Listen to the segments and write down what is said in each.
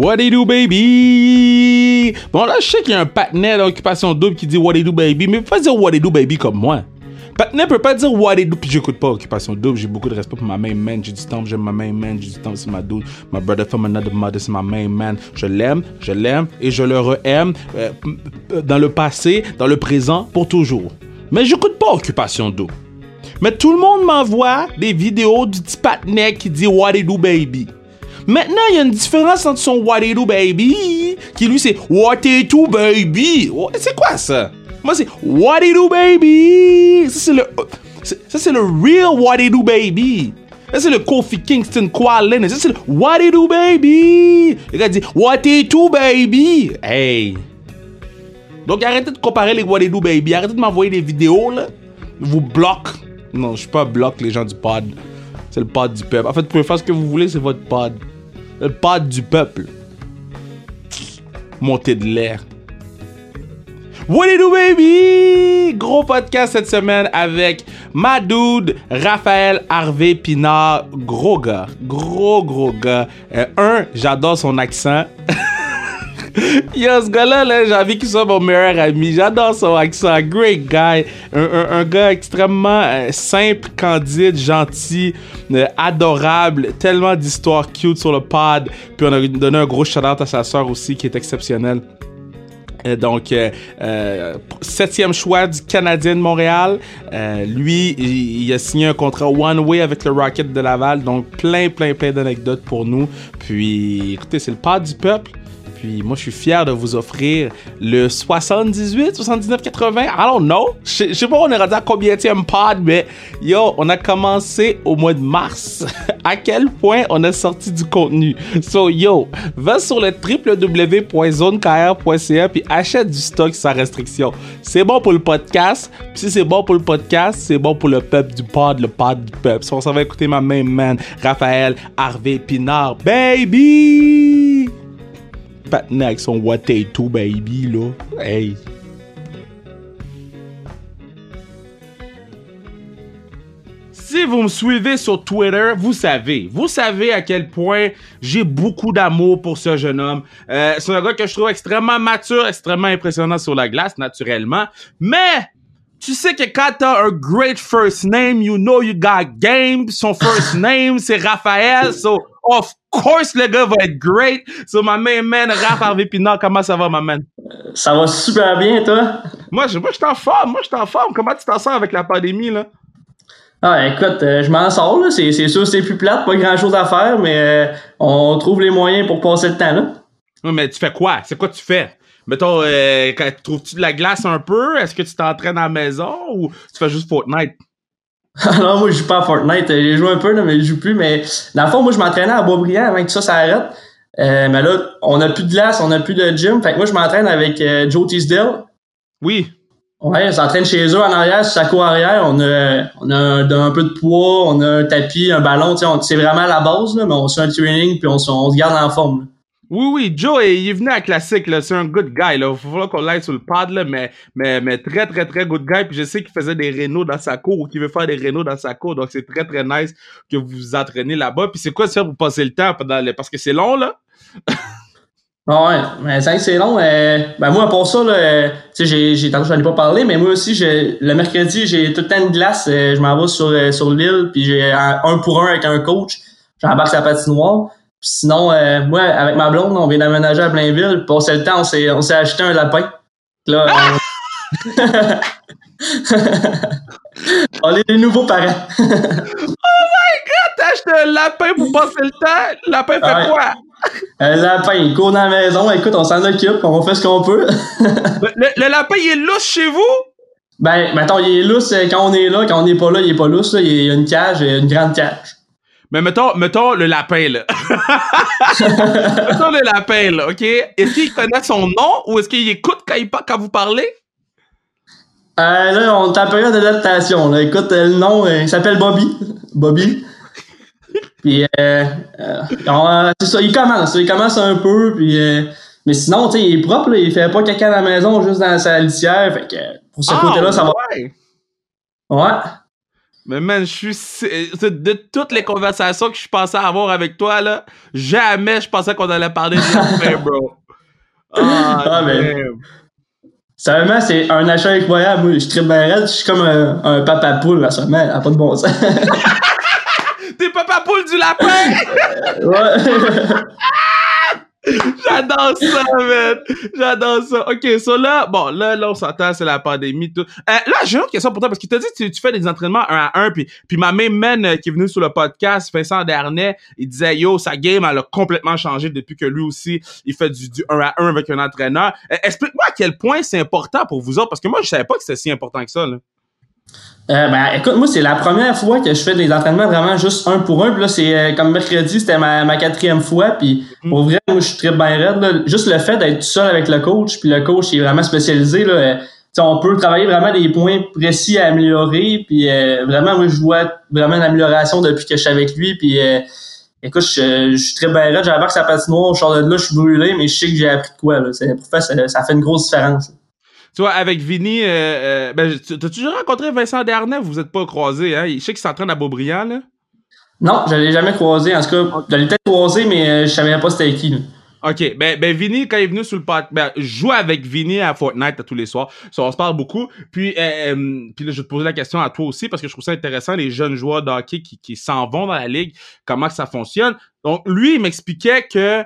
What do you do, baby? Bon, là, je sais qu'il y a un patinet d'occupation double qui dit What do you do, baby, mais il peut pas dire What do you do, baby comme moi. Patinet peut pas dire What do you do, puis j'écoute pas Occupation double. J'ai beaucoup de respect pour ma main man. J'ai du temps, j'aime ma main man. J'ai du temps, c'est ma dude. My brother from another mother, c'est ma main man. Je l'aime, je l'aime et je le re-aime euh, dans le passé, dans le présent, pour toujours. Mais j'écoute pas Occupation double. Mais tout le monde m'envoie des vidéos du petit patinet qui dit What do you do, baby? Maintenant, il y a une différence entre son What do baby, qui lui c'est What do baby. C'est quoi ça? Moi c'est What do baby. Ça c'est le, ça c'est le real What do baby. Ça c'est le Kofi Kingston Qualin. Ça c'est le What do baby. Le gars dit What do baby. Hey. Donc arrêtez de comparer les What do baby. Arrêtez de m'envoyer des vidéos là. Vous bloque. Non, je suis pas bloque les gens du pod. C'est le pod du peuple. En fait, vous pouvez faire ce que vous voulez, c'est votre pod. Le pod du peuple. Montée de l'air. What do baby? Gros podcast cette semaine avec ma Raphaël Harvey Pinard. Gros gars. Gros, gros gars. Euh, un, j'adore son accent. Yo, ce gars-là, j'ai envie qu'il soit mon meilleur ami. J'adore son accent. Great guy. Un, gars extrêmement euh, simple, candide, gentil, euh, adorable. Tellement d'histoires cute sur le pod. Puis on a donné un gros shout-out à sa soeur aussi, qui est exceptionnelle. Euh, donc, septième choix du Canadien de Montréal. lui, il, a signé un contrat one-way avec le Rocket de Laval. Donc, plein, plein, plein d'anecdotes pour nous. Puis, écoutez, c'est le pod du peuple. Puis moi, je suis fier de vous offrir le 78, 79, 80. I don't know. Je sais pas, on est rendu à combien de pod, mais yo, on a commencé au mois de mars. à quel point on a sorti du contenu? So yo, va sur le www.zonekr.ca puis achète du stock sans restriction. C'est bon pour le podcast. Puis si c'est bon pour le podcast, c'est bon pour le peuple du pod, le pod du peuple. On s'en va écouter ma main man, Raphaël Harvey Pinard. Baby! Avec son What Tout Baby, là. Hey. Si vous me suivez sur Twitter, vous savez, vous savez à quel point j'ai beaucoup d'amour pour ce jeune homme. Euh, c'est un gars que je trouve extrêmement mature, extrêmement impressionnant sur la glace, naturellement. Mais tu sais que quand t'as un great first name, you know you got game. Son first name, c'est Raphaël. So, of course, le gars va être great. So, ma main man, Raph Harvey Pinard, comment ça va, ma man? Ça va super bien, toi? Moi, je, moi, je t'en forme. Moi, je t'en forme. Comment tu t'en sors avec la pandémie, là? Ah, écoute, euh, je m'en sors, là. C'est, c'est sûr, c'est plus plate, pas grand chose à faire, mais euh, on trouve les moyens pour passer le temps, là. Oui, mais tu fais quoi? C'est quoi tu fais? Mettons, euh, trouves-tu de la glace un peu? Est-ce que tu t'entraînes à la maison ou tu fais juste Fortnite? non, moi, je joue pas à Fortnite. J'ai joué un peu, là, mais je joue plus. Mais dans le fond, moi, je m'entraînais à Boisbriand avant que ça s'arrête. Euh, mais là, on n'a plus de glace, on n'a plus de gym. Fait que moi, je m'entraîne avec euh, Joe Teasdale. Oui. Ouais, on s'entraîne chez eux en arrière, sur sa cour arrière. On a, on a un, peu de poids, on a un tapis, un ballon. C'est vraiment la base, là, mais on fait un training puis on, on se garde en forme. Oui, oui, Joe, il est venu à Classique, là. C'est un good guy, là. Faut falloir qu'on l'aille sur le pad, là, mais, mais, mais très, très, très good guy. Puis je sais qu'il faisait des rénaux dans sa cour ou qu'il veut faire des rénaux dans sa cour. Donc c'est très, très nice que vous vous entraînez là-bas. Puis c'est quoi ça pour passer le temps pendant parce que c'est long, là? Ah ouais, mais ça c'est long. Euh, ben moi, pour ça, là, tu sais, j'ai, j'ai, j'en ai pas parlé, mais moi aussi, le mercredi, j'ai tout le temps de glace. Euh, je m'en vais sur, euh, sur l'île, puis j'ai un, un pour un avec un coach. J'embarque la patinoire sinon, euh, moi, avec ma blonde, on vient d'aménager à Blainville. Pour le temps, on s'est, on s'est acheté un lapin. Là, ah! on est des nouveaux parents. oh my god, t'as acheté un lapin pour passer le temps? Le lapin fait quoi? Un lapin, il court dans la maison. Écoute, on s'en occupe, on fait ce qu'on peut. le, lapin, il est lousse chez vous? Ben, mettons, il est lousse euh, quand on est là. Quand on n'est pas là, il est pas lousse. Il y a une cage, une grande cage. Mais mettons, mettons le lapin, là. mettons le lapin, là, OK? Est-ce qu'il connaît son nom ou est-ce qu'il écoute quand, il, quand vous parlez? Euh, là, on est en période d'adaptation. Là. Écoute, le nom, euh, il s'appelle Bobby. Bobby. Puis, euh, euh, c'est ça, il commence. Il commence un peu, puis... Euh, mais sinon, tu sais, il est propre, là, il fait pas caca à la maison, juste dans sa litière. Fait que pour ce ah, côté-là, ça va. Ouais. Mais man, je suis. De toutes les conversations que je pensais avoir avec toi, là, jamais je pensais qu'on allait parler de ça, bro. Ah, ah mais. Seulement, c'est un achat incroyable. Moi, je suis très bien raide. Je suis comme un, un papa poule, là, seulement. Elle a pas de bon sens. T'es papa poule du lapin! ouais. J'adore ça, man. J'adore ça. OK, so là, bon, là, là, on s'entend, c'est la pandémie, tout. Euh, là, j'ai une question pour toi, parce qu'il t'a dit que tu, fais des entraînements un à un, puis, puis ma même man euh, qui est venu sur le podcast, Vincent Dernay, il disait, yo, sa game, elle a complètement changé depuis que lui aussi, il fait du, du 1 à 1 avec un entraîneur. Euh, explique-moi à quel point c'est important pour vous autres, parce que moi, je savais pas que c'était si important que ça, là. Euh, ben, écoute, moi, c'est la première fois que je fais des entraînements vraiment juste un pour un. Puis là, c'est euh, comme mercredi, c'était ma, ma quatrième fois. Puis mhm. pour vrai, moi, je suis très bien raide. Juste le fait d'être seul avec le coach, puis le coach est vraiment spécialisé. Là, euh, on peut travailler vraiment des points précis à améliorer. Puis vraiment, moi, je vois vraiment une amélioration depuis que je suis avec lui. Puis écoute, je, suis très bien raide. J'avais que sa patinoire, au sort de là, je suis brûlé, mais je sais que j'ai appris de quoi. Là. Ça, ça fait une grosse différence. Tu vois, avec Vinny, euh, euh, ben, t'as toujours rencontré Vincent Dernay? Vous êtes pas croisés, hein? Je sais qu'il s'entraîne à Beaubriand, là. Non, je l'ai jamais croisé. En tout cas, je l'ai peut-être croisé, mais euh, je savais pas c'était qui. OK. Ben, ben Vinny, quand il est venu sur le podcast, ben, je joue avec Vinny à Fortnite à tous les soirs. Ça, on se parle beaucoup. Puis, euh, puis là, je vais te poser la question à toi aussi parce que je trouve ça intéressant, les jeunes joueurs de hockey qui, qui s'en vont dans la ligue, comment que ça fonctionne. Donc, lui, il m'expliquait que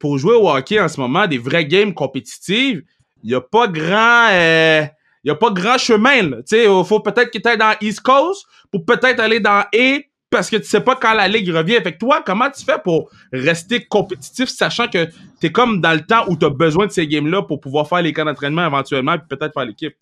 pour jouer au hockey en ce moment, des vraies games compétitives, il y a pas grand euh, a pas grand chemin là. Tu sais, faut peut-être qu'il aille dans East Coast pour peut-être aller dans A parce que tu sais pas quand la ligue revient. Fait que toi, comment tu fais pour rester compétitif sachant que tu es comme dans le temps où tu as besoin de ces games-là pour pouvoir faire les camps d'entraînement éventuellement et peut-être faire l'équipe?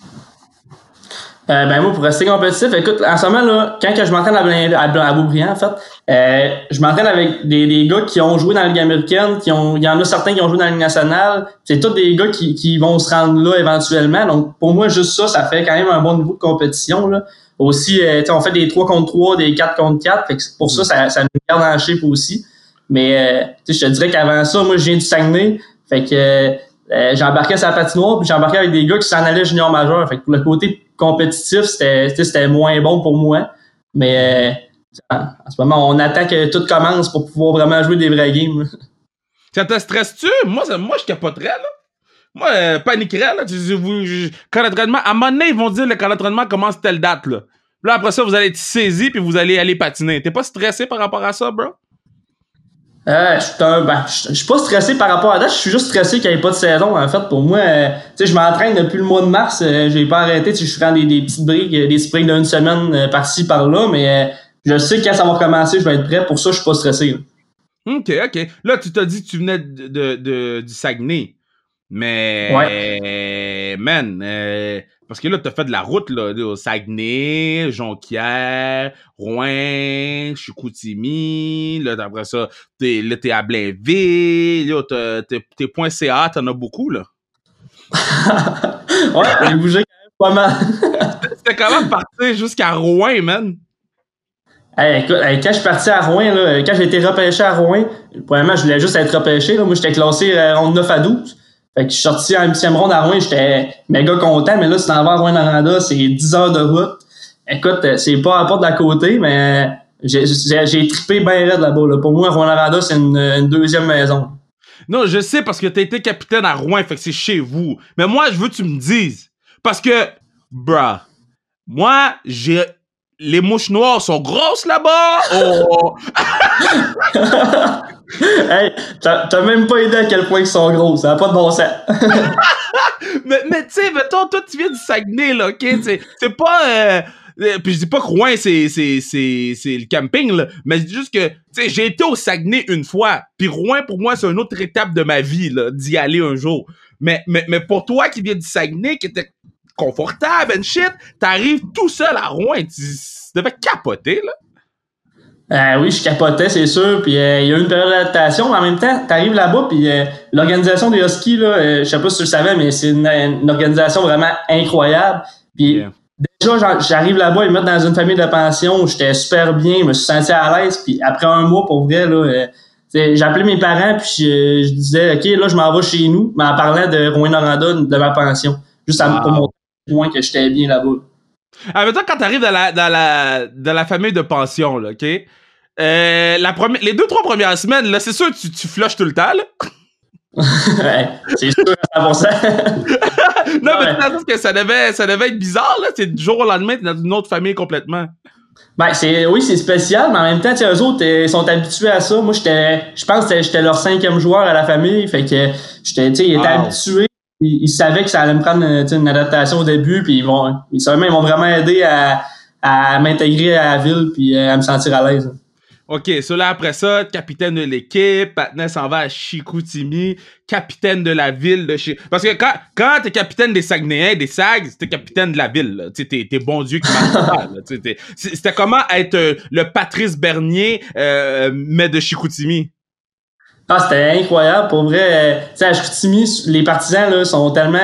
Euh, ben moi, pour rester compétitif, écoute, en ce moment, là, quand que je m'entraîne à, à, à, en fait, euh, je m'entraîne avec des, des gars qui ont joué dans la Ligue américaine, qui ont, il y en a certains qui ont joué dans la Ligue nationale. C'est tous des gars qui, qui vont se rendre là éventuellement. Donc, pour moi, juste ça, ça fait quand même un bon niveau de compétition. Là. Aussi, euh, on fait des 3 contre 3, des 4 contre 4. Fait que pour ça, ça, ça nous garde en shape aussi. Mais euh, je te dirais qu'avant ça, moi, je viens du Saguenay. Fait que euh, j'embarquais sur la patinoire, puis j'embarquais avec des gars qui s'en allaient junior majeur. Fait que pour le côté compétitif, c'était moins bon pour moi. Mais euh, en ce moment, on attend que tout commence pour pouvoir vraiment jouer des vrais games. Ça te stresse-tu? Moi, moi, je capoterais, là. Moi, euh, paniquerais, là. quand l'entraînement, à un moment donné, ils vont dire que quand l'entraînement commence telle date, là. Là, après ça, vous allez être saisi puis vous allez aller patiner. T'es pas stressé par rapport à ça, bro? Euh, je ben, suis pas stressé par rapport à ça. Je suis juste stressé qu'il n'y ait pas de saison. En fait, pour moi, euh, tu sais, je m'entraîne depuis le mois de mars. Euh, j'ai pas arrêté. Je prends des, des petites briques, des sprints d'une semaine euh, par-ci, par-là. Mais je sais que quand ça va commencer, je vais être prêt. Pour ça, je suis pas stressé. OK, OK. Là, tu t'as dit que tu venais de, de, du Saguenay. Mais, ouais. man, parce que là, t'as fait de la route, là, Saguenay, Jonquière, Rouen, Chicoutimi, là, après ça, t'es, là, t'es à Blainville, là, t'es, t'es point .ca, t'en as beaucoup, là. ouais, j'ai bougé quand même pas mal. C'était quand même parti jusqu'à Rouen, man. Hey, écoute, quand je suis parti à Rouen, là, quand j'ai été repêché à Rouen, premièrement, je voulais juste être repêché. Là. Moi, j'étais classé euh, en 9 à 12. Fait que je suis sorti en huitième ronde à Rouen, j'étais méga content, mais là, vas à Rouen-Noranda, c'est 10 heures de route. Écoute, euh, c'est pas à part de la côté, mais j'ai, trippé bien raide là-bas. Là. Pour moi, Rouen-Noranda, c'est une, deuxième maison. Non, je sais parce que t'as été capitaine à Rouen, fait que c'est chez vous. Mais moi, je veux que tu me dises. Parce que, bruh, moi, j'ai les mouches noires sont grosses là-bas? Oh. hey, t'as même pas idée à quel point ils sont gros, ça n'a pas de bon sens. mais tu sais, mettons, toi, tu viens du Saguenay, là, OK? C'est pas... Euh, euh, puis je dis pas que Rouen, c'est, c'est, c'est, c'est le camping, là, mais dis juste que, tu sais, j'ai été au Saguenay une fois, puis Rouen, pour moi, c'est une autre étape de ma vie, là, d'y aller un jour. Mais, mais, mais pour toi qui viens du Saguenay, qui était confortable and shit, t'arrives tout seul à Rouen, tu devais capoter, là. Euh, oui, je capotais, c'est sûr. Puis euh, il y a eu une période d'adaptation, mais en même temps, t'arrives là-bas, puis euh, l'organisation des Huskies, là, je sais pas si tu le savais, mais c'est une, organisation vraiment incroyable. Puis déjà, j'arrive là-bas, ils me mettent dans une famille de pension, j'étais super bien, je me suis senti à l'aise. Puis après un mois, pour vrai, là, appelé mes parents, puis je, disais, OK, là, je m'en vais chez nous, mais en parlant de Rouen-Noranda, de ma pension. Juste à, pour montrer point que j'étais bien là-bas. Ah, mettons, quand t'arrives dans la, dans la, dans la famille de pension, là, OK? Euh, la première, les deux, trois premières semaines, là, c'est sûr que tu, tu flushes tout le temps, là. ouais, c'est sûr à 100%. non, mais tu que ça devait, ça devait être bizarre, là. C'est du jour au lendemain, t'es dans une autre famille complètement. Ben, c'est, oui, c'est spécial, mais en même temps, eux autres, ils sont habitués à ça. Moi, j'étais, je pense que j'étais leur cinquième joueur à la famille. Fait que, j'étais, tu sais, ils étaient Wow. habitués. Ils, ils savaient que ça allait me prendre sais, une adaptation au début, puis ils vont, ils, ils m'ont vraiment aidé à, à m'intégrer à la ville, puis euh, à me sentir à l'aise. OK, là, après ça, capitaine de l'équipe, Patna s'en va à Chicoutimi, capitaine de la ville de Chi... Parce que quand, quand t'es capitaine des Saguenayens, des Sags, t'es capitaine de la ville. Tu t'es, t'es bon Dieu qui marche C'était comment être euh, le Patrice Bernier, euh, mais de Chicoutimi? Ah, c'était incroyable, pour vrai. Tu sais, à les partisans, là, sont tellement,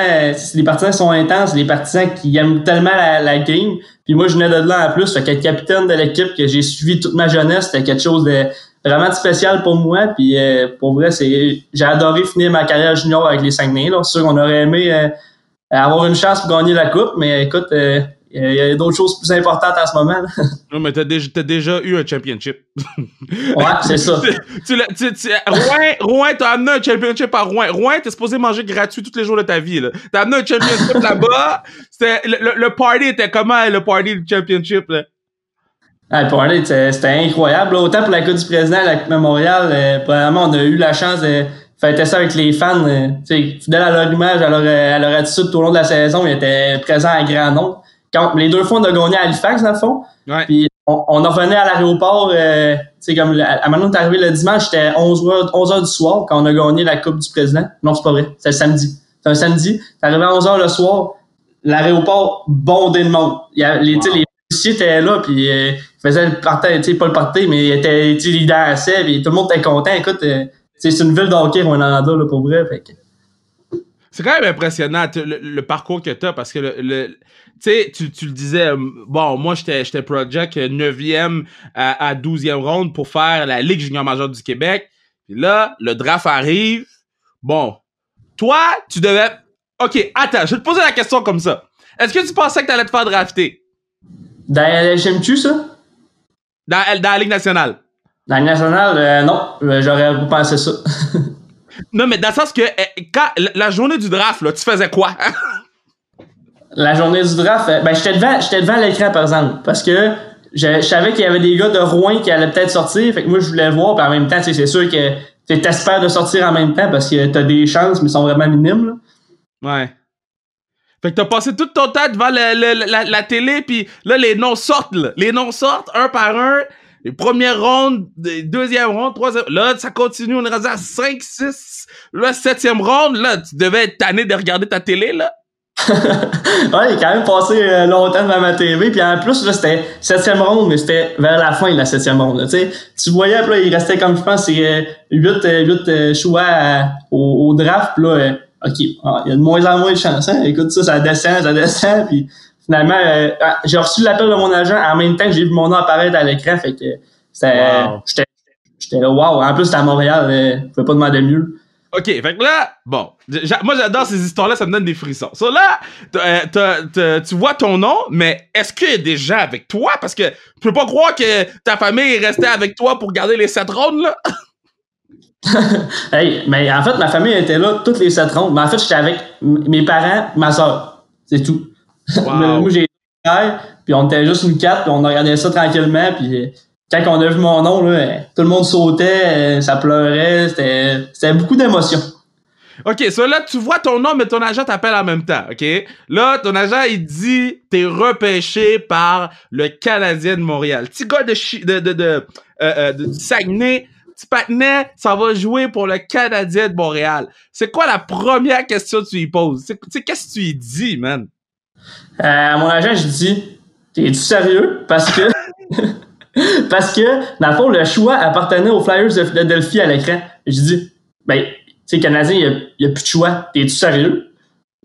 les partisans sont intenses, les partisans qui aiment tellement la, la game. Puis moi, je venais de là en plus, fait qu'être capitaine de l'équipe que j'ai suivi toute ma jeunesse, c'était quelque chose de vraiment spécial pour moi. Puis euh, pour vrai, c'est, j'ai adoré finir ma carrière junior avec les Saguenay. C'est sûr qu'on aurait aimé euh, avoir une chance pour gagner la coupe, mais écoute, euh, il y a d'autres choses plus importantes en ce moment. là. Non, mais t'as déjà, déjà eu un championship. ouais, c'est ça. tu, tu, tu- Rouen, Rouen, t'as amené un championship à Rouen. Rouen, t'es supposé manger gratuit tous les jours de ta vie. T'as amené un championship là-bas. Le, le- le party était comment, le party du championship, là? Ah, pour aller, c'était incroyable. là. Autant pour la Coupe du Président, la Coupe Mémorial, euh, probablement, on a eu la chance de fêter ça avec les fans. euh, fidèles à leur image, à leur, euh, à leur attitude tout au long de la saison, ils étaient présents à grand nombre. Quand, les deux fois, on a gagné à Halifax, dans le fond. Ouais. Puis on, on en revenait à l'aéroport, euh, tu sais, comme le- à maintenant, on est arrivé le dimanche, c'était 11h, 11h du soir quand on a gagné la Coupe du Président. Non, c'est pas vrai, c'est le samedi. C'est un samedi. T'es arrivé à 11h le soir, l'aéroport bondé de monde. Il y a, les, sais, les policiers étaient là, puis euh, ils faisaient le party, tu sais, pas le party, mais ils étaient, ils dansaient, puis tout le monde était content. Écoute, euh, c'est une ville de hockey, Rwanda, là, pour vrai. Fait que, C'est quand même impressionnant le, le parcours que t'as parce que le, le- tu sais, tu, le disais, euh, bon, moi j'étais j'étais project euh, 9e à, à 12e ronde pour faire la Ligue junior majeure du Québec. Puis là, le draft arrive. Bon, toi, tu devais. Ok, attends, je vais te poser la question comme ça. Est-ce que tu pensais que t'allais te faire drafter? Dans la LGMQ, ça? dans, dans la Ligue nationale? Dans la nationale, euh, non, euh, j'aurais pas pensé ça. Non, mais dans le sens que eh, quand la- journée du draft, là, tu faisais quoi? La journée du draft, euh, ben j'étais devant, j'étais devant l'écran par exemple, parce que je, je savais qu'il y avait des gars de Rouen qui allaient peut-être sortir, fait que moi je voulais voir, puis en même temps, c'est sûr que tu t'espères de sortir en même temps parce que t'as des chances, mais ils sont vraiment minimes. Là. Ouais. Fait que t'as passé tout ton temps devant le- le- la, la télé, puis là, les noms sortent, là. Les noms sortent, un par un. Les premières rondes, les deuxième ronde, troisième... Là, ça continue, on est rendu à 5, 6... Là, septième ronde, là, tu devais être tanné de regarder ta télé, là. ouais, il a quand même passé euh, longtemps devant ma TV, puis en plus, là, c'était septième ronde, mais c'était vers la fin de la septième ronde. là, Tu voyais, là, il restait comme je pense, c'est euh, huit, euh, huit euh, choix à- au, au draft, puis là, OK, ah, il y a de moins en moins de chances. Hein? Écoute, ça, ça descend, ça descend, puis finalement, euh, ah, j'ai reçu l'appel de mon agent en même temps que j'ai vu mon nom apparaître à l'écran, fait que c'était... Wow. J'étais j'étais là, wow! En plus, c'était à Montréal, euh, je pouvais pas demander mieux. OK, fait que là, bon, moi j'adore ces histoires-là, ça me donne des frissons. So là, t'as- euh, t'as- t'as- tu vois ton nom, mais est-ce qu'il y a des gens avec toi? Parce que je peux pas croire que ta famille est restée avec toi pour garder les sept rondes, là. Hey, mais en fait, ma famille était là toutes les sept rondes. Mais en fait, j'étais avec m- mes parents, ma soeur. C'est tout. Wow. Moi, j'ai puis on était juste une quatre, puis on regardait ça tranquillement, puis euh, quand on a vu mon nom, là, euh, tout le monde sautait, euh, ça pleurait, c'était c'était beaucoup d'émotions. OK, so là, tu vois ton nom, mais ton agent t'appelle en même temps, OK? Là, ton agent, il dit, t'es repêché par le Canadien de Montréal. Petit gars de, de, de, de, euh, de- du Saguenay, petit patinet, ça va jouer pour le Canadien de Montréal. C'est quoi la première question que tu lui poses? C'est- Tu sais, qu'est-ce que tu lui dis, man? Euh, à mon agent, je dis T'es-tu sérieux? Parce que Parce que, dans le fond, le choix appartenait aux Flyers de Philadelphie à l'écran. Je dis Ben, tu sais, Canadien, il n'y a, plus de choix. T'es-tu sérieux?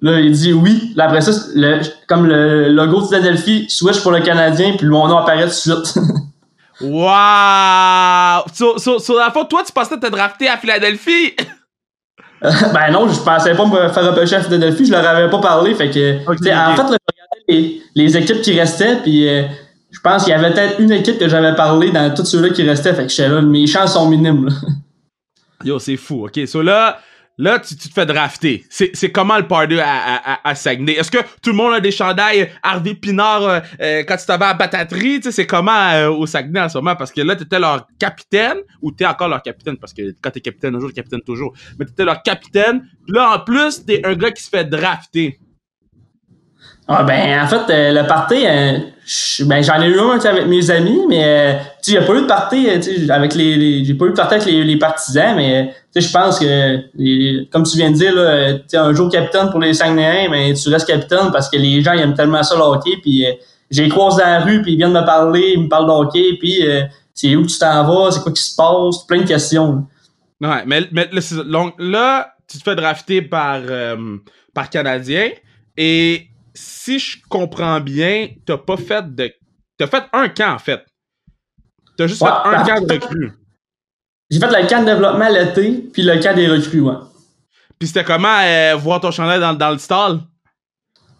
Là, il dit oui. Là, après ça, le- comme le logo de Philadelphie, switch pour le Canadien, puis mon nom apparaît tout de suite. Wow! So, so, so, fond, toi, tu pensais te drafter à Philadelphie? ben non, je pensais pas me faire repêcher à Philadelphie, je leur avais pas parlé. Fait que, sais, en fait, là, je regardais les, les équipes qui restaient, puis euh, je pense qu'il y avait peut-être une équipe que j'avais parlé dans tous ceux-là qui restaient, fait que j'étais là, mes chances sont minimes. Là. Yo, c'est fou. OK, so là, là tu, tu te fais drafter. C'est, comment le party à, à, à Saguenay? Est-ce que tout le monde a des chandails Harvey Pinard euh, euh, quand tu t'avais à Bataterie? C'est comment euh, au Saguenay en ce moment? Parce que là, t'étais leur capitaine, ou t'es encore leur capitaine, parce que quand t'es capitaine un jour, t'es capitaine toujours. Mais t'étais leur capitaine. Là, en plus, t'es un gars qui se fait drafter. Ah ben en fait euh, le party euh, ben j'en ai eu un avec mes amis mais euh, tu a pas eu de party avec les, j'ai pas eu de party avec les, les partisans mais je pense que comme tu viens de dire là un jour capitaine pour les Saguenayens mais tu restes capitaine parce que les gens ils aiment tellement ça le hockey puis j'ai croisé dans la rue puis ils viennent me parler ils me parlent de hockey puis c'est où tu t'en vas c'est quoi qui se passe plein de questions Ouais, mais, mais là, là, tu te fais drafter par, euh, par Canadien. Et si je comprends bien, t'as pas fait de. T'as fait un camp, en fait. T'as juste Ouais, fait un camp de recrues. j'ai fait le camp de développement l'été puis le camp des recrues ouais. Puis c'était comment euh, voir ton chandail dans, dans le stall?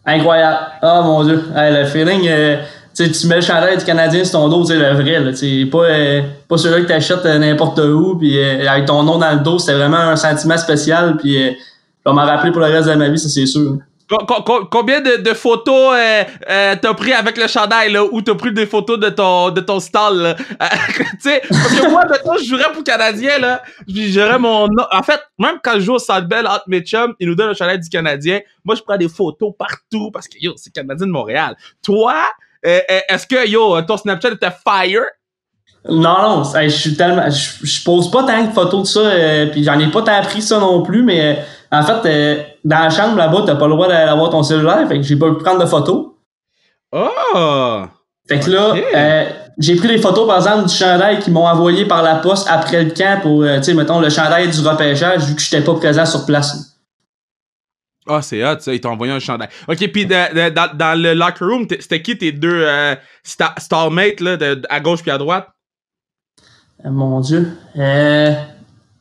Incroyable. Oh mon dieu. Hey, le feeling, euh, tu mets le chandail du Canadien sur ton dos, sais, le vrai, là. C'est pas, euh, pas celui-là que t'achètes n'importe où, puis avec ton nom dans le dos, c'était vraiment un sentiment spécial, puis je vais m'en rappeler pour le reste de ma vie, ça c'est sûr. Combien de, photos euh, euh, t'as pris avec le chandail, là? Ou t'as pris des photos de ton, de ton stall? Euh, tu sais, parce que moi, maintenant, je jouerais pour Canadien, là. J'aurais mon. En fait, même quand je joue au Centre Bell entre mes chums, ils nous donnent le chandail du Canadien. Moi, je prends des photos partout parce que, yo, c'est Canadien de Montréal. Toi, est-ce que, yo, ton Snapchat était fire? Non, non, je suis tellement. Je, pose pas tant de photos de ça, euh, puis j'en ai pas tant pris ça non plus, mais en fait, euh, dans la chambre là-bas, t'as pas le droit d'avoir ton cellulaire, fait que j'ai pas pu prendre de photos. Oh! Fait que là, euh, j'ai pris des photos, par exemple, du chandail qu'ils m'ont envoyé par la poste après le camp pour, euh, tu sais, mettons, le chandail du repêchage, vu que j'étais pas présent sur place. Ah, c'est hot, ça. Ils t'ont envoyé un chandail. OK, puis dans, dans le locker room, c'était qui tes deux euh, sta- stalmates, là, de- à gauche puis à droite? Euh, mon Dieu. Euh,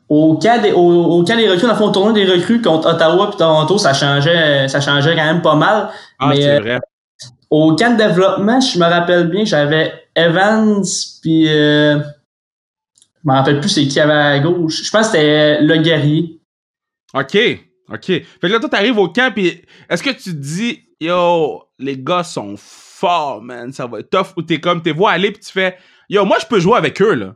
au, camp des, au, au camp des recrues, dans le fond, au tournoi des recrues contre Ottawa puis Toronto, ça changeait, ça changeait quand même pas mal. Ah, Mais, c'est euh, vrai. Au camp de développement, je me rappelle bien, j'avais Evans puis euh, je me rappelle plus c'est qui avait à gauche. Je pense que c'était Le Guerrier. OK, OK. Fait que là, toi, t'arrives au camp, puis est-ce que tu te dis, yo, les gars sont forts, man, ça va être tough, ou t'es comme, t'es vois aller, puis tu fais, yo, moi, je peux jouer avec eux, là.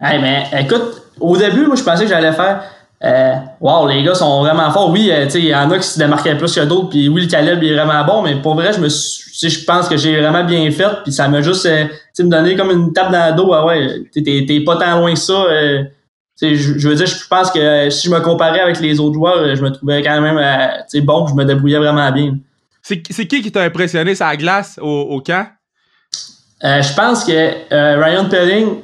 Hey, mais écoute, au début, moi, je pensais que j'allais faire. Euh, wow, les gars sont vraiment forts. Oui, euh, tu sais, il y en a qui se démarquaient plus que d'autres, puis oui, le calibre est vraiment bon, mais pour vrai, je me je pense que j'ai vraiment bien fait, puis ça m'a juste, euh, me donné comme une tape dans le dos. Ah ouais, t'es- pas tant loin que ça. euh, tu sais, je, veux dire, je pense que euh, si je me comparais avec les autres joueurs, euh, je me trouvais quand même, tu sais, bon, je me débrouillais vraiment bien. C'est c'est qui qui t'a impressionné la glace au, au camp? Euh, je pense que Ryan Pelling,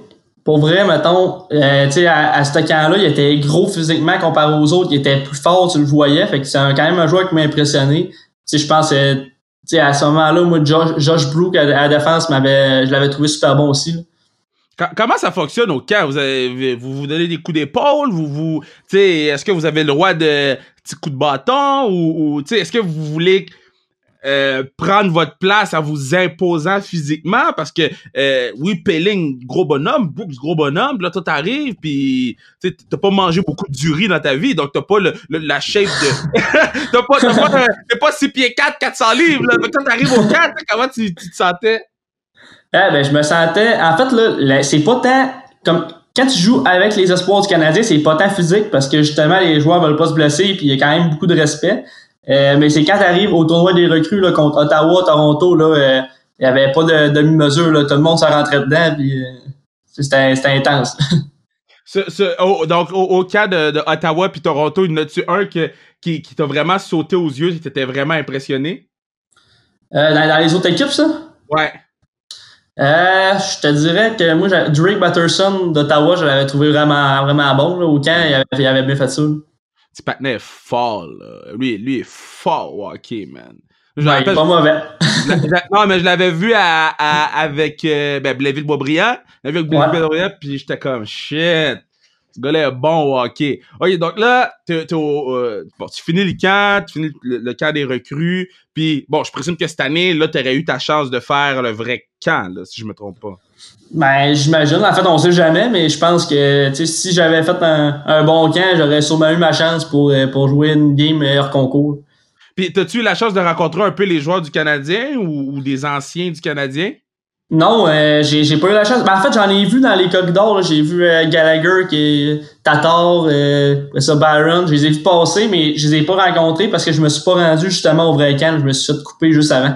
pour vrai, mettons, euh, tu sais, à, à ce camp-là, il était gros physiquement comparé aux autres, il était plus fort, tu le voyais, fait que c'est quand même un joueur qui m'a impressionné. Tu sais, je pense, tu sais, à ce moment-là, moi, Josh, Josh Brook à, la défense, m'avait, je l'avais trouvé super bon aussi. Comment ça fonctionne au camp? Vous avez, vous, vous donnez des coups d'épaule? Vous, vous, est-ce que vous avez le droit de petits coups de bâton? Ou, ou est-ce que vous voulez euh, prendre votre place en vous imposant physiquement? Parce que, euh, oui, Pelling, gros bonhomme, Brooks, gros bonhomme, là, toi, t'arrives, puis t'as pas mangé beaucoup de durée dans ta vie, donc t'as pas le, la shape de... t'as pas, t'as pas, euh, t'es pas 6 pieds 4, 400 livres, là. Que quand t'arrives au camp, tu sais, comment tu, te sentais? Ah, ben, je me sentais, en fait, là, là, c'est pas tant, comme, quand tu joues avec les espoirs du Canadien, c'est pas tant physique parce que justement, les joueurs veulent pas se blesser puis il y a quand même beaucoup de respect. Euh, mais c'est quand tu arrives au tournoi des recrues là, contre Ottawa, Toronto, là, euh, il y avait pas de demi-mesure, tout le monde s'en rentrait dedans puis euh, c'était, intense. Ce- ce- au- donc, au, au cas de, de Ottawa puis Toronto, il y en a-tu un que, qui, qui t'a vraiment sauté aux yeux, qui t'était vraiment impressionné? Euh, dans, dans les autres équipes, ça? Ouais. Euh, je te dirais que moi, Drake Batterson d'Ottawa, je l'avais trouvé vraiment, vraiment bon. Là, au camp, il avait, il avait bien fait ça. Petit patinet est fort, là. Lui, lui est fort au hockey, man. Je Ouais, rappelle- pas mauvais. non, mais je l'avais vu à, à- avec euh, ben, Blainville-Boisbriand. Je l'avais vu avec. Blainville-Boisbriand, puis j'étais comme, shit. Ce gars-là est bon au hockey. OK, donc là, t'es, t'es au, euh, bon, tu finis le camp, tu finis le, le camp des recrues, puis bon, je présume que cette année, là, t'aurais eu ta chance de faire le vrai camp, là, si je me trompe pas. Ben, j'imagine. En fait, on sait jamais, mais je pense que, si j'avais fait un, un bon camp, j'aurais sûrement eu ma chance pour, euh, pour jouer une game hors concours. Puis, t'as-tu eu la chance de rencontrer un peu les joueurs du Canadien ou, ou des anciens du Canadien? Non, euh, j'ai, pas eu la chance. Ben, en fait, j'en ai vu dans les corridors. J'ai vu euh, Gallagher, qui est Tatar, euh, ça, Byron. Je les ai vus passer, mais je les ai pas rencontrés parce que je me suis pas rendu justement au vrai camp. Je me suis fait couper juste avant.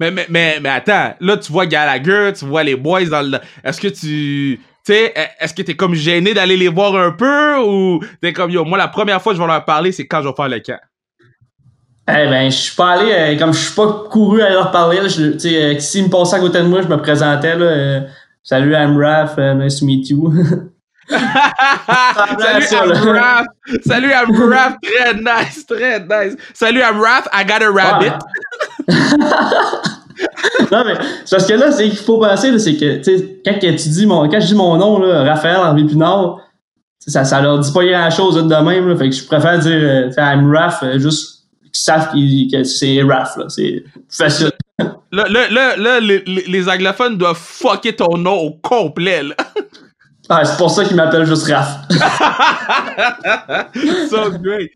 Mais, mais, mais, mais attends, là, tu vois Gallagher, tu vois les boys dans le. Est-ce que tu. Tu sais, est-ce que t'es comme gêné d'aller les voir un peu ou t'es comme yo, moi la première fois que je vais leur parler, c'est quand je vais faire le camp? Eh ben, je suis pas allé, euh, comme je suis pas couru à leur parler, là, je- tu sais, euh, s'ils me passaient à côté de moi, je me présentais, là, euh, salut, I'm Raph, uh, nice to meet you. Salut là. Amraf! Salut Amraf! Très nice, très nice. Salut Amraf, I got a rabbit. non, mais c'est parce que là, c'est qu'il faut penser, là, c'est que, tu sais, quand que tu dis mon, quand je dis mon nom, là, Raphaël Henri Pinard, ça, ça leur dit pas grand chose de même, là, fait que je préfère dire, euh, I'm Raph, euh, juste qu'ils savent que c'est Raph, là, c'est facile. Là, là, là, là, les, les- les anglophones doivent fucker ton nom au complet, là. Ah, c'est pour ça qu'ils m'appellent juste Raph. so great.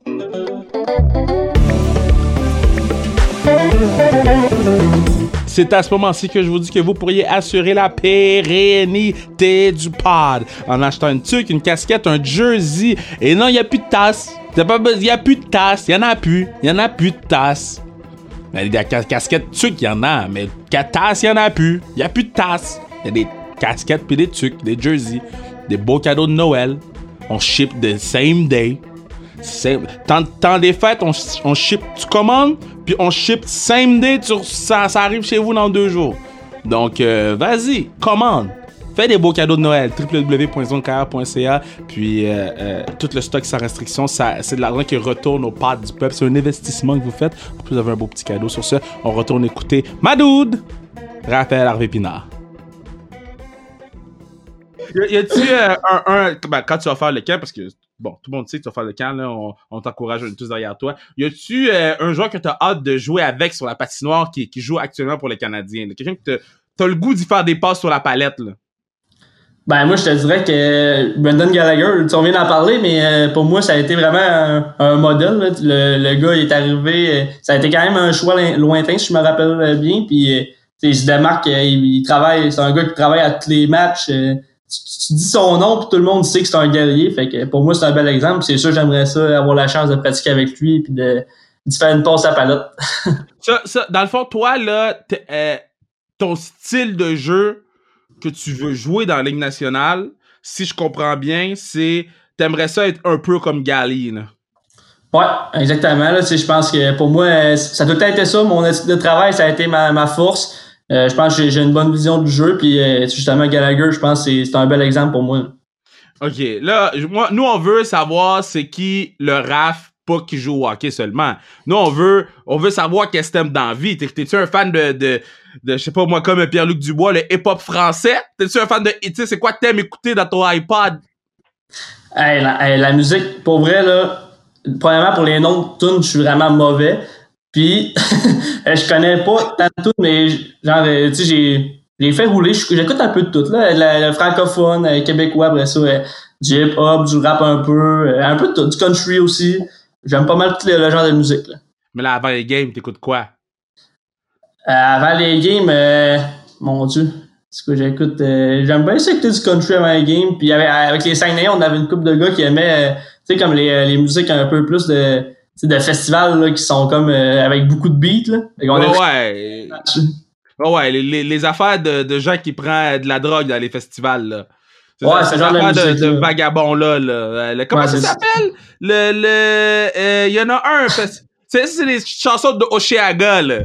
C'est à ce moment-ci que je vous dis que vous pourriez assurer la pérennité du pod en achetant une tuque, une casquette, un jersey. Et non, il n'y a plus de tasse. Il n'y a plus de tasse. Il n'y en a plus. Il n'y en a plus de tasse. Mais des cas- casquettes tuques, il y en a. Mais ca- tasse, il n'y en a plus. Il n'y a plus de tasse. Il y a des casquettes puis des tuques, des jerseys, des beaux cadeaux de Noël. On ship the same day. Tant, des fêtes, on, on ship, tu commandes, puis on ship same day, ça, ça arrive chez vous dans deux jours. Donc, euh, vas-y, commande. Fais des beaux cadeaux de Noël. www.zonekr.ca. Puis, euh, euh, tout le stock sans restriction, c'est de l'argent qui retourne au pad du peuple. C'est un investissement que vous faites. En plus, vous avez un beau petit cadeau sur ça. On retourne écouter Madoud, Raphaël Harvey Pinard. Y, a-tu un, un ben, quand tu vas faire le camp, parce que bon, tout le monde sait que tu vas faire le camp, on, t'encourage, tous derrière toi. Y a-tu euh, un joueur que tu as hâte de jouer avec sur la patinoire qui, joue actuellement pour les Canadiens? Quelqu'un que t'as le goût d'y faire des passes sur la palette, là? Ben moi je te dirais que Brendan Gallagher, tu on vient d'en parler, mais euh, pour moi ça a été vraiment un, modèle. Le, gars il est arrivé, euh, ça a été quand même un choix loin- lointain si je me rappelle bien. Puis tu il se démarque, il travaille, c'est un gars qui travaille à tous les matchs. Tu, dis son nom puis tout le monde sait que c'est un guerrier. Fait que pour moi c'est un bel exemple. C'est sûr j'aimerais ça avoir la chance de pratiquer avec lui puis de, de faire une passe à palette. Ça, ça, dans le fond, toi, là, euh, ton style de jeu que tu veux jouer dans la Ligue nationale, si je comprends bien, c'est t'aimerais ça être un peu comme Gali, là. Ouais, exactement. Là, je pense que pour moi, euh, ça a tout été ça. Mon éthique de travail, ça a été ma, ma force. Euh, je pense que j'ai- une bonne vision du jeu. Puis euh, justement, Gallagher, je pense que c'est un bel exemple pour moi. OK, là, moi, nous, on veut savoir c'est qui le RAF, pas qui joue au hockey seulement. Nous, on veut, on veut savoir qu'est-ce que t'aimes dans la vie. T'es- T'es-tu un fan de, de, de, je sais pas moi, comme Pierre-Luc Dubois, le hip-hop français? T'es-tu un fan de, tu sais, c'est quoi que t'aimes écouter dans ton iPod? Hey, la, hey, la musique, pour vrai, là, premièrement, pour les noms de tunes, je suis vraiment mauvais. Puis, je connais pas tant de tunes, mais genre, euh, tu sais, j'ai j'ai fait rouler. J'écoute un peu de tout, là. Le, le francophone, euh, québécois, après ça, euh, du hip-hop, du rap un peu, un peu de tout, du country aussi. J'aime pas mal tout le, le genre de musique, là. Mais là, avant les games, t'écoutes quoi? Euh, avant les games, euh, mon Dieu, c'est quoi j'écoute. euh, J'aime bien ça écouter du country avant les games. Puis avec, avec les Saguenayens, on avait une couple de gars qui aimaient, tu sais, comme les, les musiques un peu plus de, de festivals là, qui sont comme euh, avec beaucoup de beats. Là. Ouais, a- ouais. Ouais, ouais, les, les, les affaires de, de gens qui prennent de la drogue dans les festivals, là. C'est Ouais, ce genre de de, de là. vagabonds, là. là. Euh, le- comment Ouais, ça c'est- s'appelle? Le, le, euh, il y en a un, c'est, c'est les chansons de Oceaga, là.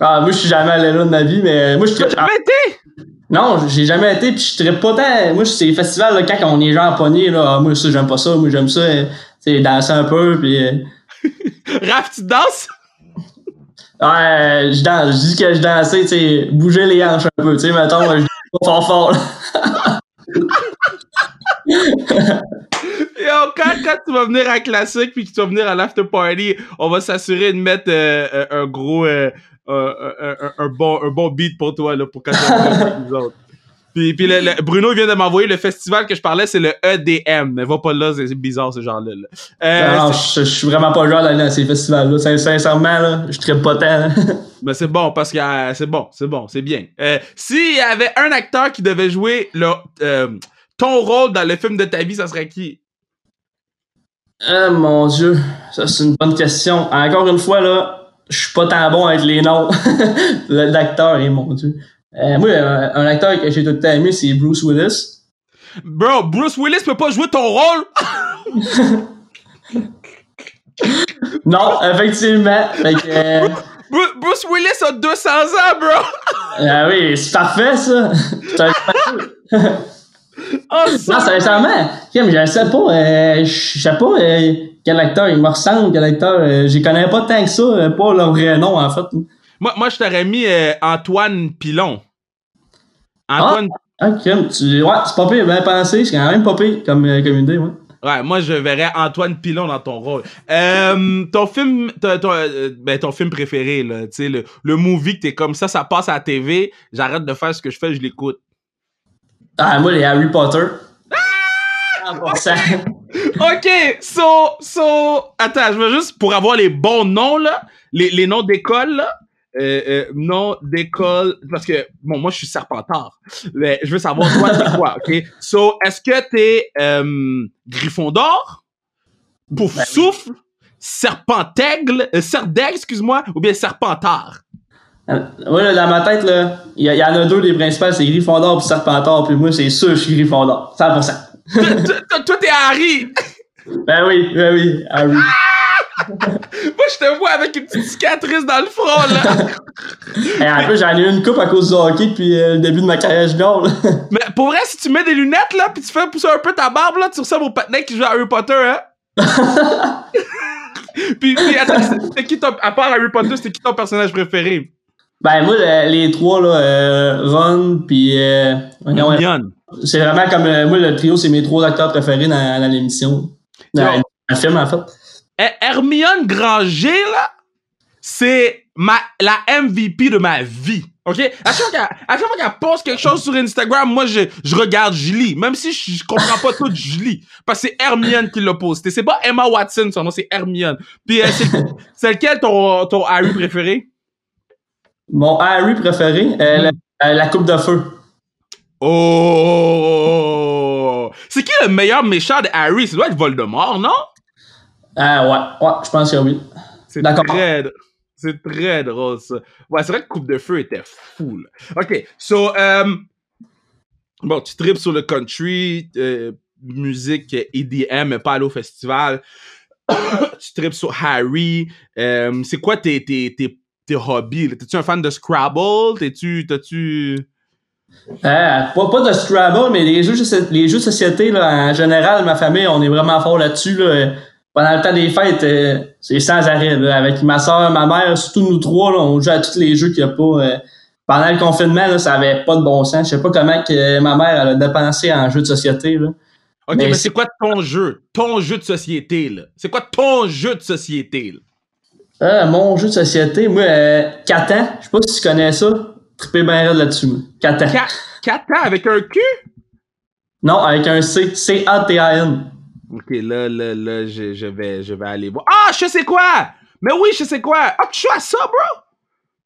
Ah, moi, je suis jamais allé là de ma vie, mais moi, je T'as jamais été? Non, j'ai jamais été, puis je traite pas tant. Moi, c'est les festivals, là, quand on est genre pognés, là, ah, moi, ça, j'aime pas ça. Moi, j'aime ça, tu sais, danser un peu, puis... Raph, tu danses? Ouais, je danse, je dis que je dansais, tu sais, bouger les hanches un peu, tu sais, mettons, je dis pas fort fort, là. quand, quand tu vas venir à Classique puis que tu vas venir à l'after party, on va s'assurer de mettre euh, un gros, euh, un, un- un- un bon, un bon beat pour toi là, pour quand tu vas venir avec nous autres. Puis, puis le- le- Bruno vient de m'envoyer le festival que je parlais, c'est le EDM. Mais va pas là, c'est bizarre ce genre-là. là. Euh, non, je, je suis vraiment pas le genre d'aller dans ces festivals-là. Sin- Sincèrement, là, je traite pas tant. là. Mais c'est bon parce que euh, c'est bon, c'est bon, c'est bien. Euh, S'il y avait un acteur qui devait jouer le, euh, ton rôle dans le film de ta vie, ça serait qui? Ah, mon Dieu, ça c'est une bonne question. Encore une fois, là, je suis pas tant bon avec les noms d'acteurs, et mon Dieu. Euh, moi, un, acteur que j'ai tout le temps aimé, c'est Bruce Willis. Bro, Bruce Willis peut pas jouer ton rôle? Non, effectivement. Fait que, euh, Bru- Bruce Willis a 200 ans, bro! ah oui, c'est parfait, ça. Oh, non, sincèrement, je sais pas, euh, je sais pas euh, quel acteur il me ressemble, quel acteur. J'y connais pas tant que ça, pas leur vrai nom, en fait. Moi, moi je t'aurais mis euh, Antoine Pilon. Antoine... Ah, Kim, tu... ouais, c'est pas pire, bien pensé, c'est quand même pas pire comme, euh, comme idée, ouais. Ouais, moi, je verrais Antoine Pilon dans ton rôle. Euh, ton film... Ton, ton, euh, ben, ton film préféré, là, tu sais, le, le movie que t'es comme ça, ça passe à la TV, j'arrête de faire ce que je fais, je l'écoute. Ah, moi, les Harry Potter. Ah, ça. OK, so, so, attends, je veux juste, pour avoir les bons noms, là, les, les noms d'école, là, euh, euh, noms d'école, parce que, bon, moi, je suis Serpentard, mais je veux savoir, toi, c'est quoi, OK? So, est-ce que t'es euh, Gryffondor, Pouf Ben oui. Souffle, Serpentaigle, euh, Serdaigle, excuse-moi, ou bien Serpentard? Ouais, là, dans ma tête, là, il y, en a deux des principales, c'est Gryffondor et Serpentard, puis moi, c'est sûr, je suis Gryffondor. 100%. Toi, toi, toi, t'es Harry! Ben oui, ben oui, Harry. Moi, je te vois avec une petite cicatrice dans le front, là! Et en plus, j'en ai eu une coupe à cause du hockey depuis euh, le début de ma carrière junior, là. Mais pour vrai, si tu mets des lunettes, là, pis tu fais pousser un peu ta barbe, là, tu ressembles au patinet qui joue à Harry Potter, hein? puis, puis attends, c'est- c'est qui ton, à part Harry Potter, c'était qui ton personnage préféré? Ben moi, le- les trois, là, euh, Ron, puis... Euh, c'est vraiment comme... euh, moi, le trio, c'est mes trois acteurs préférés dans, dans l'émission. Dans le film, en fait. Her- Hermione Granger, là, c'est ma, la MVP de ma vie. OK? À chaque fois qu'elle, poste quelque chose sur Instagram, moi, je, je regarde, je lis. Même si je, je comprends pas tout, je lis. Parce que c'est Hermione qui l'a posté. C'est pas Emma Watson, son nom, c'est Hermione. Puis, euh, c'est, c'est lequel ton, ton Harry préféré? Mon Harry préféré, euh, la, euh, la coupe de feu. Oh! C'est qui le meilleur méchant de Harry? Ça doit être Voldemort, non? Ah ouais, ouais, je pense que oui. C'est D'accord. très, c'est très drôle, ça. Ouais, c'est vrai que Coupe de Feu était fou, là. OK, so, euh, bon, tu tripes sur le country, euh, musique EDM, mais pas aller au festival. tu tripes sur Harry. C'est quoi tes, tes, tes, tes hobbies? T'es-tu un fan de Scrabble? T'es-tu, t'as-tu... Ah, pas, pas de Scrabble, mais les jeux, les jeux de société, là, en général, ma famille, on est vraiment fort là-dessus. Là. Pendant le temps des fêtes, euh, c'est sans arrêt. Là. Avec ma soeur, ma mère, surtout nous trois, là, on joue à tous les jeux qu'il n'y a pas. euh, pendant le confinement, là, ça avait pas de bon sens. Je sais pas comment que ma mère elle a dépensé en jeux de société. Là. OK, Mais mais c'est- quoi ton jeu? Ton jeu de société, là? C'est quoi ton jeu de société, là? Ah, mon jeu de société, moi, euh, Catan, je sais pas si tu connais ça. Trippé bien raide là-dessus. Catan. Ca- Catan avec un cul? Non, avec un C. C-A-T-A-N. Ok, là, là, là, je, je vais, je vais aller voir. Ah, je sais quoi! Mais oui, je sais quoi! Ah, tu joues à ça, bro!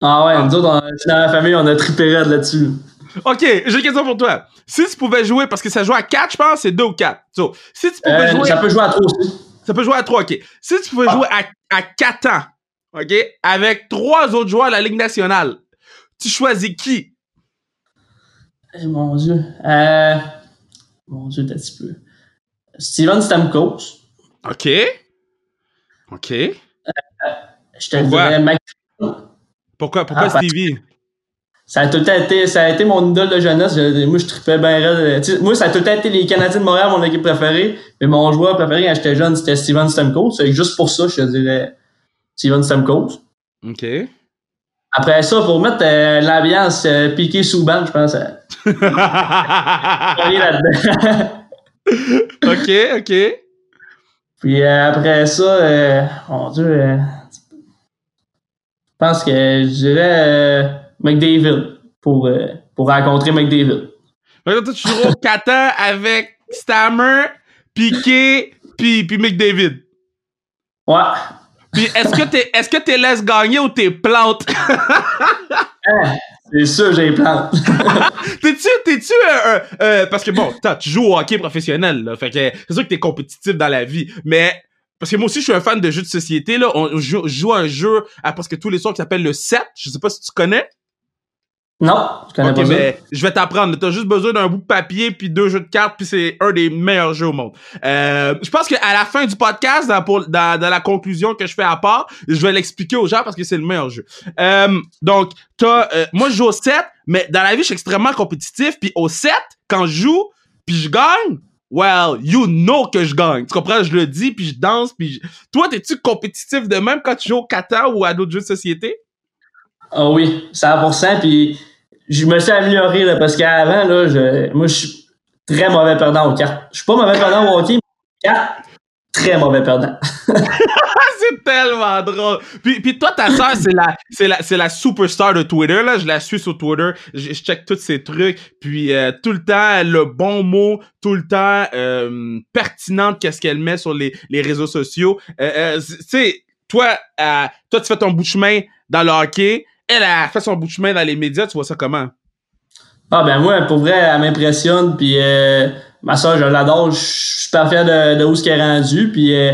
Ah ouais, nous autres, on- dans la famille, on a trippé raide là-dessus. Ok, j'ai une question pour toi. Si tu pouvais jouer, parce que ça joue à 4, je pense, c'est 2 ou 4. So, si tu pouvais Euh, jouer. ça peut jouer à trois aussi. Ça peut jouer à 3, ok. Si tu pouvais Ah. jouer à, à 4 ans, ok, avec trois autres joueurs de la Ligue nationale, tu choisis qui? Eh, mon Dieu. Euh, mon Dieu, t'as petit peu. Steven Stamkos. Ok. Ok. Je te Pourquoi? dirais Mike. Pourquoi, pourquoi Ah, Stevie? Ça a tout le temps été, ça a été mon idole de jeunesse. Je- moi, je trippais bien raide. Tu sais, Moi, ça a tout le temps été les Canadiens de Montréal, mon équipe préférée. Mais mon joueur préféré quand j'étais jeune, c'était Steven Stamkos. Que juste pour ça, je te dirais Steven Stamkos. Ok. Après ça, pour mettre euh, l'ambiance euh, piqué sous ban, je pense. là-dedans. ok, ok. Puis euh, après ça, euh, mon Dieu, je pense que je dirais McDavid pour, pour rencontrer McDavid. Toi, tu joueras au Catan avec Stammer, Piqué, puis, puis McDavid. Ouais. Puis est-ce que t'es est-ce que t'es laisse gagner ou t'es plante? Ah, c'est sûr, j'ai les plantes. T'es-tu, t'es-tu, euh, euh, euh, parce que bon, t'as- tu joues au hockey professionnel, là, fait que c'est sûr que t'es compétitif dans la vie, mais parce que moi aussi je suis un fan de jeux de société là, on joue, joue à un jeu à presque tous les soirs qui s'appelle le 7, je sais pas si tu connais. Non, je connais pas ça. mais je vais t'apprendre. T'as juste besoin d'un bout de papier puis deux jeux de cartes puis c'est un des meilleurs jeux au monde. Euh, je pense qu'à la fin du podcast, dans, pour, dans, dans la conclusion que je fais à part, je vais l'expliquer aux gens parce que c'est le meilleur jeu. Euh, donc, t'as, euh, moi je joue au 7, mais dans la vie je suis extrêmement compétitif puis au 7, quand je joue puis je gagne, well, you know que je gagne. Tu comprends? Je le dis puis je danse puis je- toi t'es-tu compétitif de même quand tu joues au Qatar ou à d'autres jeux de société? Ah oui, 100%. Puis je me suis amélioré là, parce qu'avant, là, je, moi, je suis très mauvais perdant aux cartes. Je suis pas mauvais perdant au hockey, mais aux cartes, très mauvais perdant. c'est tellement drôle. Puis, puis toi, ta sœur, c'est la, c'est la, c'est la superstar de Twitter, là. Je la suis sur Twitter. Je, je check tous ses trucs. Puis, euh, tout le temps, le bon mot, tout le temps, euh, pertinente qu'est-ce qu'elle met sur les, les réseaux sociaux. Euh, euh, tu sais, toi, toi, tu fais ton bout de chemin dans le hockey. Elle a fait son bout de chemin dans les médias. Tu vois ça comment? Ah ben moi, pour vrai, elle m'impressionne. Puis euh, ma soeur, je l'adore. Je suis fier de, de où ce qu'elle est rendue. Puis euh,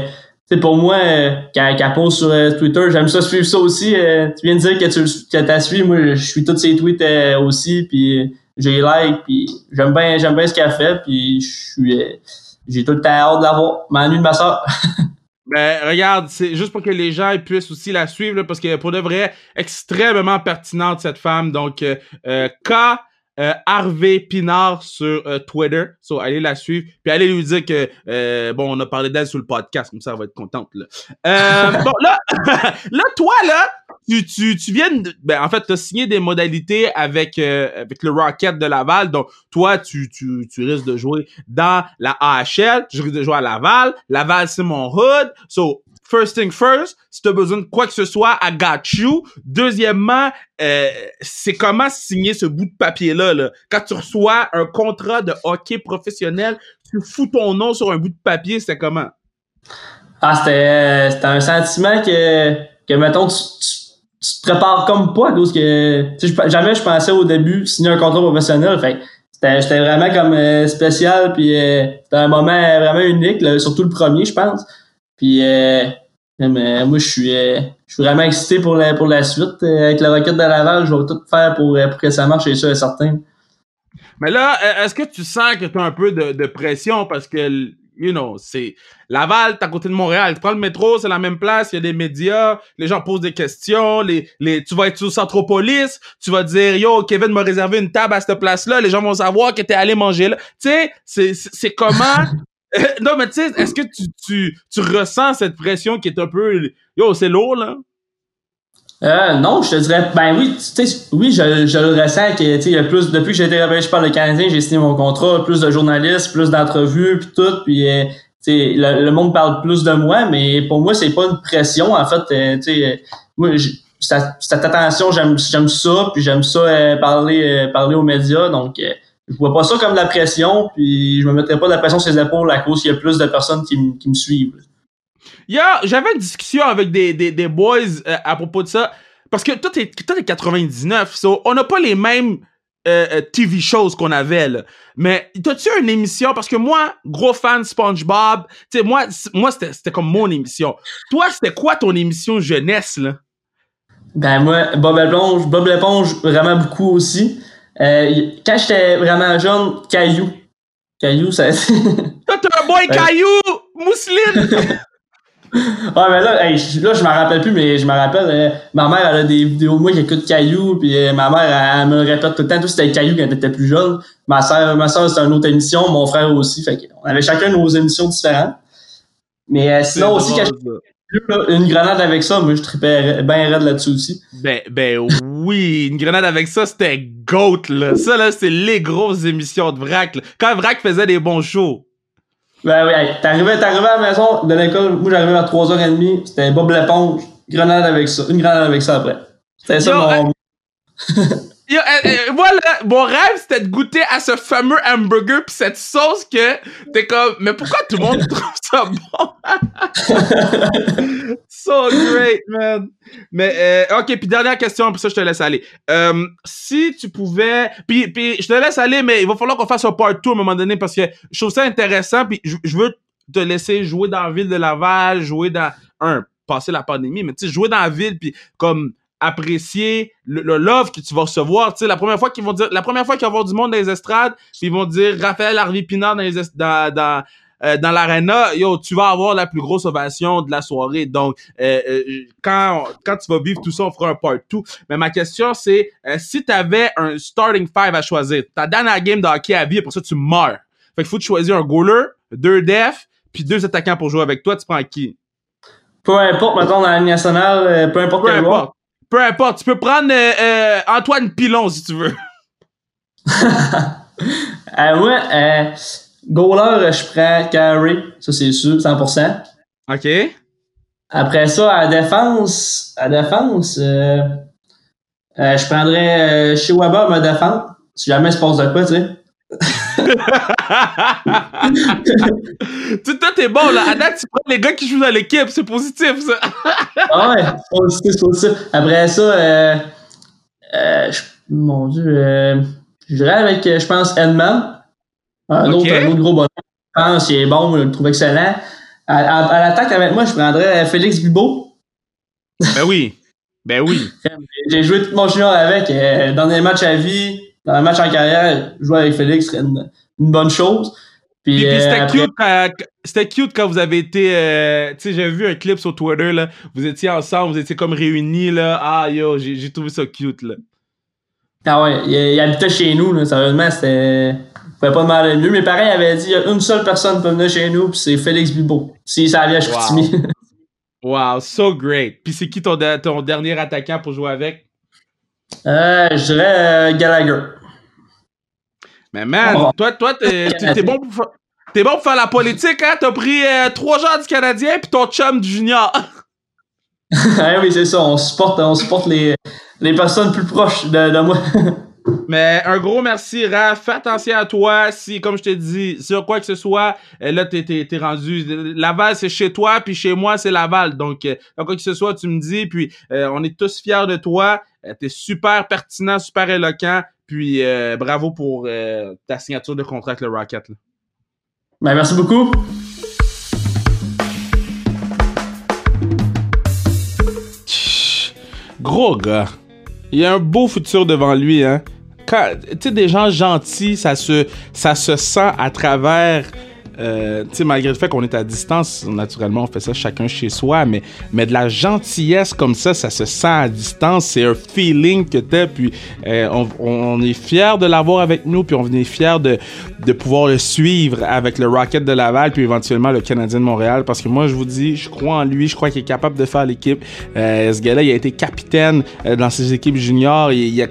tu sais, pour moi, euh, qu'elle qu'elle pose sur euh, Twitter, j'aime ça suivre ça aussi. Euh, tu viens de dire que tu que t'as suivi. Moi, je suis tous ses tweets euh, aussi. Puis euh, j'ai like. Puis j'aime bien, j'aime bien ce qu'elle fait. Puis je suis, euh, j'ai tout le temps hâte de la voir. M'ennuie de ma soeur. Ben, regarde, c'est juste pour que les gens puissent aussi la suivre, là, parce que pour de vrai, extrêmement pertinente cette femme. Donc, euh, euh, K. Euh, Harvey Pinard sur euh, Twitter. So, allez la suivre. Puis allez lui dire que, euh, bon, on a parlé d'elle sur le podcast. Comme ça, elle va être contente. Là. Euh, bon, là, là, toi, là, tu, tu, tu viens de, ben, en fait, tu as signé des modalités avec, euh, avec le Rocket de Laval. Donc, toi, tu, tu, tu risques de jouer dans la AHL. Tu risques de jouer à Laval. Laval, c'est mon hood. So, first thing first, si tu as besoin de quoi que ce soit, I got you. Deuxièmement, euh, c'est comment signer ce bout de papier-là. Là. Quand tu reçois un contrat de hockey professionnel, tu fous ton nom sur un bout de papier, c'est comment? Ah, c'était, euh, un sentiment que, que mettons, tu, tu, te prépares comme pas cause que, jamais je pensais au début signer un contrat professionnel. Fait c'était, vraiment comme euh, spécial, puis c'était un moment vraiment unique, surtout le premier, je pense. Puis, mais moi, je suis, euh, je suis vraiment excité pour la, pour la suite. Euh, avec la Roquette de Laval, je vais tout faire pour, euh, pour que ça marche, c'est sûr et certain. Mais là, est-ce que tu sens que tu as un peu de, de pression? Parce que, you know, c'est Laval, t'es à côté de Montréal. Tu prends le métro, c'est la même place, il y a des médias, les gens posent des questions, les, les, tu vas être sur Centropolis, tu vas dire, yo, Kevin m'a réservé une table à cette place-là, les gens vont savoir que t'es allé manger là. Tu sais, c'est c'est comment... non, mais tu sais, est-ce que tu, tu, tu ressens cette pression qui est un peu... Yo, c'est lourd, là? Euh, non, je te dirais, ben oui, tu sais, oui, je, je le ressens que, tu y a plus, depuis que j'ai été repêché par le Canadien, j'ai signé mon contrat, plus de journalistes, plus d'entrevues, puis tout, puis, euh, le, le monde parle plus de moi, mais pour moi, c'est pas une pression, en fait, euh, euh, moi, cette, attention, j'aime, ça, puis j'aime ça euh, parler, euh, parler aux médias, donc, je vois pas ça comme de la pression, puis je me mettrai pas de la pression sur les épaules à cause qu'il y a plus de personnes qui, qui me suivent. Il y a- j'avais une discussion avec des, des, des boys euh, à propos de ça. Parce que toi, t'es, toi, t'es 99, so on n'a pas les mêmes euh, euh, TV shows qu'on avait, là. Mais t'as-tu une émission? Parce que moi, gros fan de SpongeBob, tu sais, moi, moi c'était, c'était comme mon émission. Toi, c'était quoi ton émission jeunesse, là? Ben moi, Bob l'éponge, Bob l'éponge, vraiment beaucoup aussi. Euh, quand j'étais vraiment jeune, Caillou. Caillou, ça... ouais, Toi, t'es un boy Ouais. caillou! Mousseline! mais là, hey, là, je m'en rappelle plus, mais je me rappelle, euh, ma mère, elle a des vidéos de moi qui écoute Caillou, puis euh, ma mère, elle, elle me le répète tout le temps, tout c'était Caillou quand était plus jeune. Ma soeur, ma soeur, c'était une autre émission, mon frère aussi, fait qu'on avait chacun nos émissions différentes. Mais euh, sinon aussi, quand là, une grenade avec ça, moi, je tripais bien raide là-dessus aussi. Ben, ben oui, une grenade avec ça, c'était GOAT, là. Ça, là, c'est les grosses émissions de Vrac, là. Quand Vrac faisait des bons shows. Ben oui, t'arrivais, t'arrivais à la maison de l'école, moi j'arrivais vers 3h30, c'était Bob l'éponge, grenade avec ça, une grenade avec ça après. C'était ça Yo, mon. Yo, euh, euh, moi, mon rêve, c'était de goûter à ce fameux hamburger pis cette sauce que t'es comme, mais pourquoi tout le monde trouve ça bon? so great, man. Mais, euh, ok, puis dernière question, pour ça, je te laisse aller. Euh, si tu pouvais, puis, puis je te laisse aller, mais il va falloir qu'on fasse un part 2 à un moment donné parce que je trouve ça intéressant, puis je, je veux te laisser jouer dans la ville de Laval, jouer dans, un, passer la pandémie, mais tu sais, jouer dans la ville, puis comme apprécier le, le love que tu vas recevoir. Tu sais, la première fois qu'ils vont dire, la première fois qu'il va y avoir du monde dans les estrades, ils vont dire Raphaël Harvey Pinard dans les dans, dans, euh, dans l'arena, yo, tu vas avoir la plus grosse ovation de la soirée. Donc, euh, euh, quand, quand tu vas vivre tout ça, on fera un part 2. Mais ma question, c'est, euh, si tu avais un starting five à choisir, ta dernière game de hockey à vie, pour ça, tu meurs. Fait qu'il faut te choisir un goaler, deux def, puis deux attaquants pour jouer avec toi. Tu prends qui? Peu importe, mettons, dans la Ligue nationale, euh, peu importe Peu quel importe. Peu importe. Tu peux prendre euh, euh, Antoine Pilon, si tu veux. Euh, moi, euh, goaler, je prends Carey, ça c'est sûr, 100%. OK? Après ça, à la défense, à la défense, je prendrais chez Weber me défendre, si jamais il se passe de quoi, tu sais. tu toi, t'es bon, là. À date, tu prends les gars qui jouent dans l'équipe. C'est positif, ça. Ah ouais, c'est positif, positif. Après ça, euh, euh, je- mon Dieu, euh, je dirais avec, euh, je pense, Edman. Un autre, un autre gros bonhomme. Je pense qu'il est bon, je le trouve excellent. À, à- à l'attaque avec moi, je prendrais Félix Bibo. ben oui. Ben oui. J'ai joué tout mon junior avec. dans des matchs à vie, dans un match en carrière, jouer avec Félix serait une, une bonne chose. Puis, Puis, puis euh, c'était après- cute quand, c'était cute quand vous avez été, euh, tu sais, j'avais vu un clip sur Twitter, là. Vous étiez ensemble, vous étiez comme réunis, là. Ah, yo, j'ai, j'ai trouvé ça cute, là. Ah ouais, il, il habitait chez nous, là, sérieusement, c'était. Il pouvait pas demander mieux. Mes parents avaient dit il y a une seule personne qui peut venir chez nous, puis c'est Félix Bibo. Si ça vient à Chicoutimi. Wow, so great. Puis c'est qui ton, de- ton dernier attaquant pour jouer avec? euh, je dirais euh, Gallagher. Mais man, Oh. toi, toi, t'es, t'es- t'es bon pour T'es bon pour faire la politique, hein? T'as pris euh, trois joueurs du Canadien puis ton chum du junior. ah oui, c'est ça, on supporte, on supporte les, les personnes plus proches de, de moi. Mais un gros merci, Raph. Fais attention à toi. Si, comme je t'ai dit, sur quoi que ce soit, euh, là, t'es, t'es, t'es rendu. Laval, c'est chez toi, puis chez moi, c'est Laval. Donc, euh, quoi que ce soit, tu me dis. Puis, euh, on est tous fiers de toi. Euh, t'es super pertinent, super éloquent. Puis, euh, bravo pour euh, ta signature de contrat avec le Rocket. là. Ben, merci beaucoup. Tch, Gros gars. Il y a un beau futur devant lui, hein. Quand, tu sais, des gens gentils, ça se, ça se sent à travers. Euh, malgré le fait qu'on est à distance, naturellement, on fait ça chacun chez soi, mais, mais de la gentillesse comme ça, ça se sent à distance. C'est un feeling que t'as, puis euh, on, on est fiers de l'avoir avec nous, puis on est fiers de, de pouvoir le suivre avec le Rocket de Laval, puis éventuellement le Canadien de Montréal, parce que moi, je vous dis, je crois en lui, je crois qu'il est capable de faire l'équipe. Euh, ce gars-là, il a été capitaine euh, dans ses équipes juniors, il, il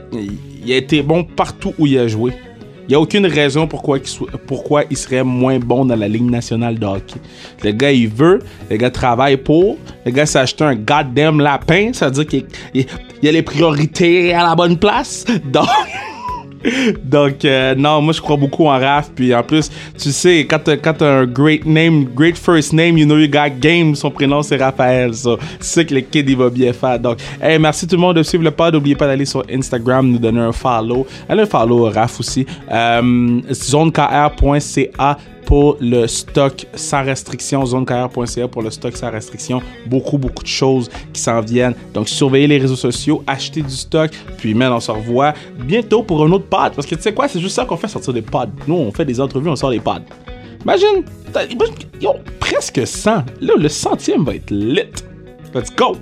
il a été bon partout où il a joué. Il n'y a aucune raison pourquoi il, serait moins bon dans la Ligue nationale de hockey. Le gars, il veut, le gars travaille pour, le gars s'est un goddamn lapin, ça veut dire qu'il il- il a les priorités à la bonne place. Donc, donc euh, non, moi je crois beaucoup en Raph. Puis en plus, tu sais, quand t'as, un great name, great first name, you know you got game, son prénom c'est Raphaël. Ça. C'est ça que le kid il va bien faire. Donc, hey, merci tout le monde de suivre le pod. N'oubliez pas d'aller sur Instagram, nous donner un follow. Allez un follow Raph aussi. Euh, zonekr.ca pour le stock sans restriction, zonekr.ca pour le stock sans restriction. Beaucoup, beaucoup de choses qui s'en viennent. Donc, surveillez les réseaux sociaux, achetez du stock, puis man, on se revoit bientôt pour un autre pod. Parce que tu sais quoi, c'est juste ça qu'on fait sortir des pods. Nous, on fait des entrevues, on sort des pods. Imagine, imagine, yo, presque 100. Là, le centième va être lit. Let's go!